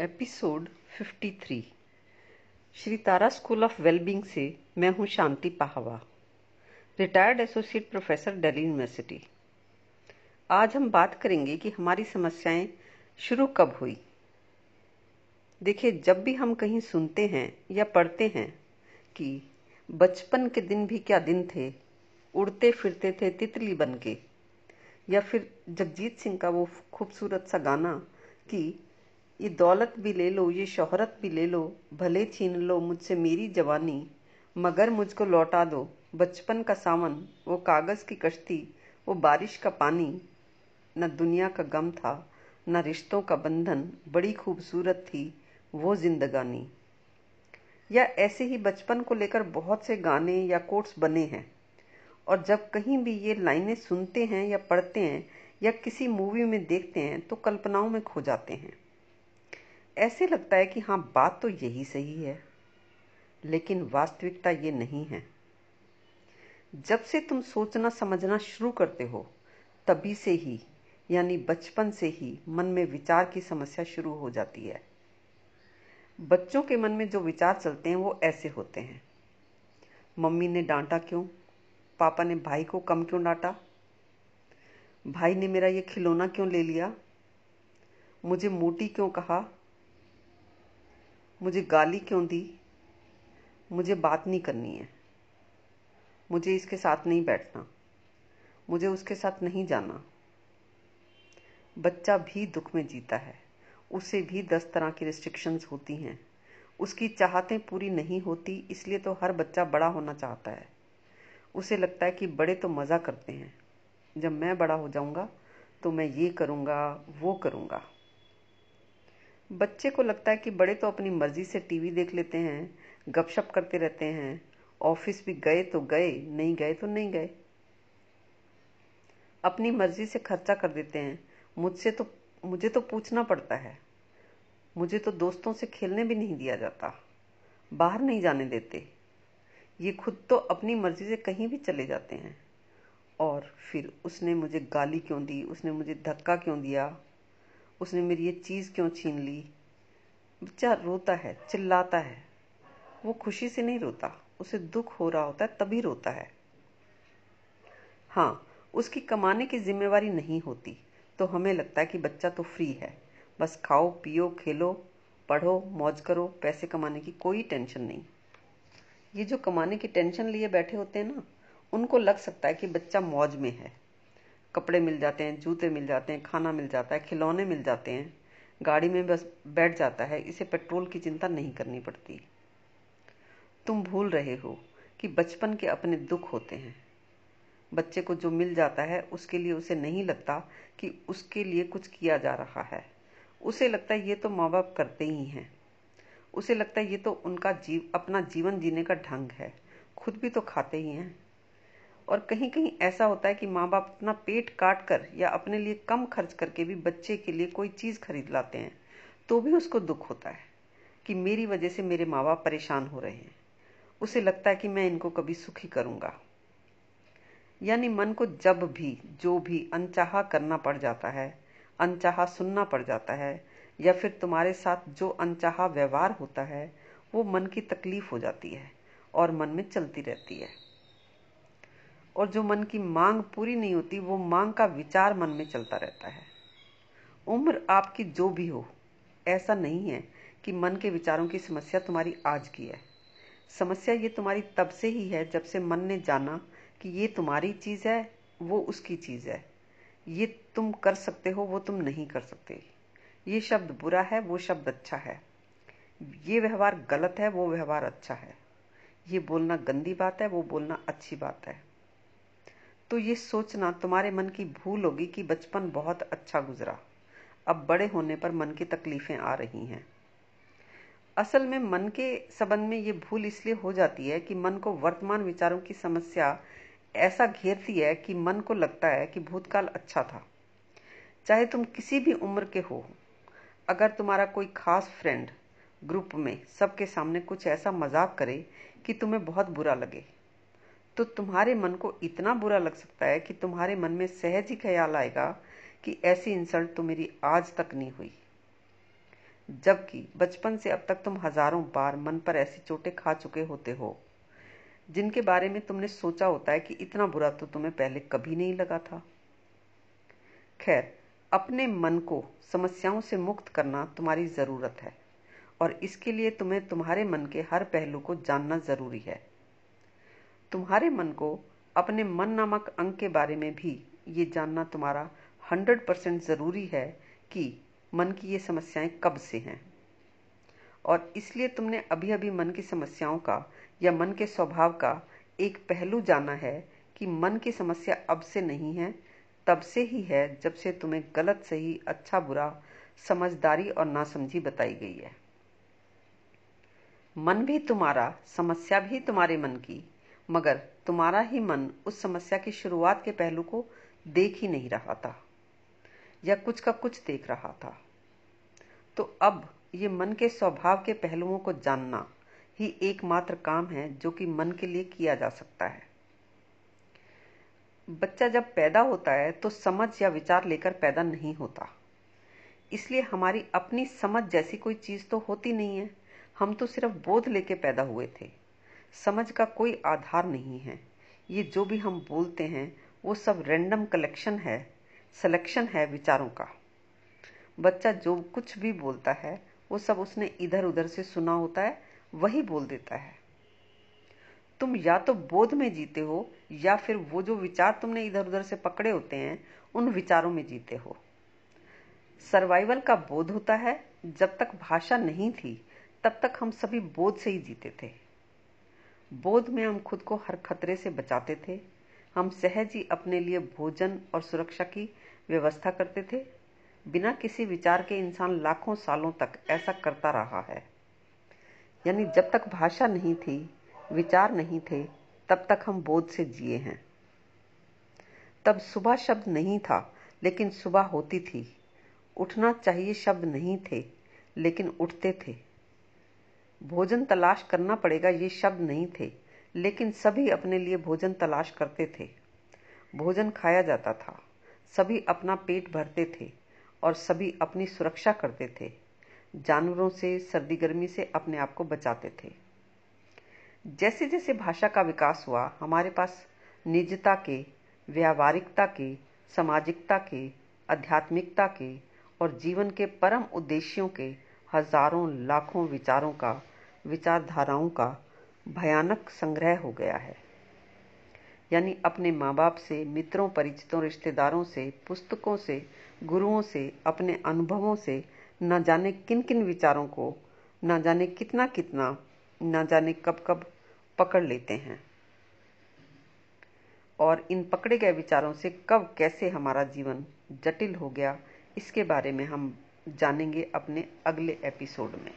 Episode 53 Shri Tara school of wellbeing से मैं हूँ Shanti Pahwa, retired associate professor Delhi university. आज हम बात करेंगे कि हमारी समस्याएँ शुरू कब हुई। देखिए, जब भी हम कहीं सुनते हैं या पढ़ते हैं कि बचपन के दिन भी क्या दिन थे उड़ते फिरते थे तितली बन के, या फिर जगजीत सिंह का वो खूबसूरत सा गाना कि ये दौलत भी ले लो, ये शोहरत भी ले लो, भले छीन लो मुझसे मेरी जवानी, मगर मुझको लौटा दो। बचपन का सावन, वो कागज़ की कश्ती, वो बारिश का पानी। न दुनिया का गम था, न रिश्तों का बंधन, बड़ी खूबसूरत थी वो जिंदगानी। या ऐसे ही बचपन को लेकर बहुत से गाने या कोट्स बने हैं, और जब कहीं भी ये लाइनें सुनते हैं या पढ़ते हैं या किसी मूवी में देखते हैं तो कल्पनाओं में खो जाते हैं। ऐसे लगता है कि हाँ बात तो यही सही है, लेकिन वास्तविकता ये नहीं है। जब से तुम सोचना समझना शुरू करते हो, तभी से ही, यानी बचपन से ही, मन में विचार की समस्या शुरू हो जाती है। बच्चों के मन में जो विचार चलते हैं, वो ऐसे होते हैं। मम्मी ने डांटा क्यों? पापा ने भाई को कम क्यों डांटा? भाई ने मेरा ये खिलौना क्यों ले लिया? मुझे मोटी क्यों कहा? मुझे गाली क्यों दी? मुझे बात नहीं करनी है। मुझे इसके साथ नहीं बैठना। मुझे उसके साथ नहीं जाना। बच्चा भी दुख में जीता है। उसे भी दस तरह की रिस्ट्रिक्शंस होती हैं। उसकी चाहतें पूरी नहीं होती, इसलिए तो हर बच्चा बड़ा होना चाहता है। उसे लगता है कि बड़े तो मज़ा करते हैं। जब मैं बड़ा हो जाऊँगा तो मैं ये करूँगा, वो करूँगा। बच्चे को लगता है कि बड़े तो अपनी मर्ज़ी से टीवी देख लेते हैं, गपशप करते रहते हैं, ऑफ़िस भी गए तो गए, नहीं गए तो नहीं गए। अपनी मर्ज़ी से खर्चा कर देते हैं। मुझसे तो मुझे तो पूछना पड़ता है। मुझे तो दोस्तों से खेलने भी नहीं दिया जाता। बाहर नहीं जाने देते। ये खुद तो अपनी मर्ज़ी से कहीं भी चले जाते हैं। और फिर उसने मुझे गाली क्यों दी, उसने मुझे धक्का क्यों दिया? उसने मेरी ये चीज़ क्यों छीन ली? बच्चा रोता है, चिल्लाता है। वो खुशी से नहीं रोता, उसे दुख हो रहा होता है, तभी रोता है। हाँ उसकी कमाने की जिम्मेवारी नहीं होती तो हमें लगता है कि बच्चा तो फ्री है। बस खाओ, पियो, खेलो, पढ़ो, मौज करो, पैसे कमाने की कोई टेंशन नहीं। ये जो कमाने की टेंशन लिए बैठे होते हैं ना, उनको लग सकता है कि बच्चा मौज में है। कपड़े मिल जाते हैं, जूते मिल जाते हैं, खाना मिल जाता है, खिलौने मिल जाते हैं। गाड़ी में बस बैठ जाता है, इसे पेट्रोल की चिंता नहीं करनी पड़ती। तुम भूल रहे हो कि बचपन के अपने दुख होते हैं। बच्चे को जो मिल जाता है, उसके लिए उसे नहीं लगता कि उसके लिए कुछ किया जा रहा है। उसे लगता है ये तो माँ बाप करते ही हैं। उसे लगता है ये तो उनका जीव, अपना जीवन जीने का ढंग है। खुद भी तो खाते ही हैं। और कहीं कहीं ऐसा होता है कि माँ बाप अपना पेट काट कर या अपने लिए कम खर्च करके भी बच्चे के लिए कोई चीज़ खरीद लाते हैं तो भी उसको दुख होता है कि मेरी वजह से मेरे माँ बाप परेशान हो रहे हैं। उसे लगता है कि मैं इनको कभी सुखी करूँगा। यानी मन को जब भी, जो भी अनचाहा करना पड़ जाता है, अनचाहा सुनना पड़ जाता है, या फिर तुम्हारे साथ जो अनचाहा व्यवहार होता है, वो मन की तकलीफ़ हो जाती है और मन में चलती रहती है। और जो मन की मांग पूरी नहीं होती, वो मांग का विचार मन में चलता रहता है। उम्र आपकी जो भी हो, ऐसा नहीं है कि मन के विचारों की समस्या तुम्हारी आज की है। समस्या ये तुम्हारी तब से ही है जब से मन ने जाना कि ये तुम्हारी चीज़ है, वो उसकी चीज़ है। ये तुम कर सकते हो, वो तुम नहीं कर सकते। ये शब्द बुरा है, वो शब्द अच्छा है। ये व्यवहार गलत है, वो व्यवहार अच्छा है। ये बोलना गंदी बात है, वो बोलना अच्छी बात है। तो ये सोचना तुम्हारे मन की भूल होगी कि बचपन बहुत अच्छा गुजरा। अब बड़े होने पर मन की तकलीफें आ रही हैं। असल में मन के संबंध में ये भूल इसलिए हो जाती है कि मन को वर्तमान विचारों की समस्या ऐसा घेरती है कि मन को लगता है कि भूतकाल अच्छा था। चाहे तुम किसी भी उम्र के हो, अगर तुम्हारा कोई खास फ्रेंड ग्रुप में सबके सामने कुछ ऐसा मज़ाक करे कि तुम्हें बहुत बुरा लगे। तो तुम्हारे मन को इतना बुरा लग सकता है कि तुम्हारे मन में सहज ही ख्याल आएगा कि ऐसी इंसल्ट तो मेरी आज तक नहीं हुई। जबकि बचपन से अब तक तुम हज़ारों बार मन पर ऐसी चोटें खा चुके होते हो, जिनके बारे में तुमने सोचा होता है कि इतना बुरा तो तुम्हें पहले कभी नहीं लगा था। खैर, अपने मन को समस्याओं से मुक्त करना तुम्हारी ज़रूरत है, और इसके लिए तुम्हें तुम्हारे मन के हर पहलू को जानना ज़रूरी है। तुम्हारे मन को अपने मन नामक अंग के बारे में भी ये जानना तुम्हारा हंड्रेड परसेंट ज़रूरी है कि मन की ये समस्याएँ कब से हैं। और इसलिए तुमने अभी अभी मन की समस्याओं का या मन के स्वभाव का एक पहलू जाना है कि मन की समस्या अब से नहीं है, तब से ही है जब से तुम्हें गलत, सही अच्छा बुरा, समझदारी और नासमझी बताई गई है। मन भी तुम्हारा, समस्या भी तुम्हारे मन की मगर तुम्हारा ही मन उस समस्या की शुरुआत के पहलू को देख ही नहीं रहा था, या कुछ का कुछ देख रहा था। तो अब ये मन के स्वभाव के पहलुओं को जानना ही एकमात्र काम है जो कि मन के लिए किया जा सकता है। बच्चा जब पैदा होता है तो समझ या विचार लेकर पैदा नहीं होता। इसलिए हमारी अपनी समझ जैसी कोई चीज़ तो होती नहीं है। हम तो सिर्फ़ बोध लेके पैदा हुए थे। समझ का कोई आधार नहीं है। ये जो भी हम बोलते हैं, वो सब रैंडम कलेक्शन है। सिलेक्शन है विचारों का। बच्चा जो कुछ भी बोलता है, वो सब उसने इधर उधर से सुना होता है, वही बोल देता है। तुम या तो बोध में जीते हो, या फिर वो जो विचार तुमने इधर उधर से पकड़े होते हैं, उन विचारों में जीते हो। सर्वाइवल का बोध होता है। जब तक भाषा नहीं थी, तब तक हम सभी बोध से ही जीते थे। बोध में हम खुद को हर खतरे से बचाते थे। हम सहज ही अपने लिए भोजन और सुरक्षा की व्यवस्था करते थे। बिना किसी विचार के इंसान लाखों सालों तक ऐसा करता रहा है। यानी जब तक भाषा नहीं थी, विचार नहीं थे, तब तक हम बोध से जिए हैं। तब सुबह शब्द नहीं था, लेकिन सुबह होती थी। उठना चाहिए शब्द नहीं थे, लेकिन उठते थे। भोजन तलाश करना पड़ेगा, ये शब्द नहीं थे, लेकिन सभी अपने लिए भोजन तलाश करते थे। भोजन खाया जाता था, सभी अपना पेट भरते थे और सभी अपनी सुरक्षा करते थे। जानवरों से सर्दी गर्मी से अपने आप को बचाते थे। जैसे जैसे भाषा का विकास हुआ, हमारे पास निजता के, व्यावहारिकता के, सामाजिकता के, आध्यात्मिकता के और जीवन के परम उद्देश्यों के हज़ारों, लाखों विचारों का, विचारधाराओं का भयानक संग्रह हो गया है। यानी अपने माँ बाप से, मित्रों, परिचितों, रिश्तेदारों से, पुस्तकों से, गुरुओं से, अपने अनुभवों से न जाने किन किन विचारों को, न जाने कितना कितना न जाने कब कब पकड़ लेते हैं। और इन पकड़े गए विचारों से कब कैसे हमारा जीवन जटिल हो गया, इसके बारे में हम जानेंगे अपने अगले एपिसोड में।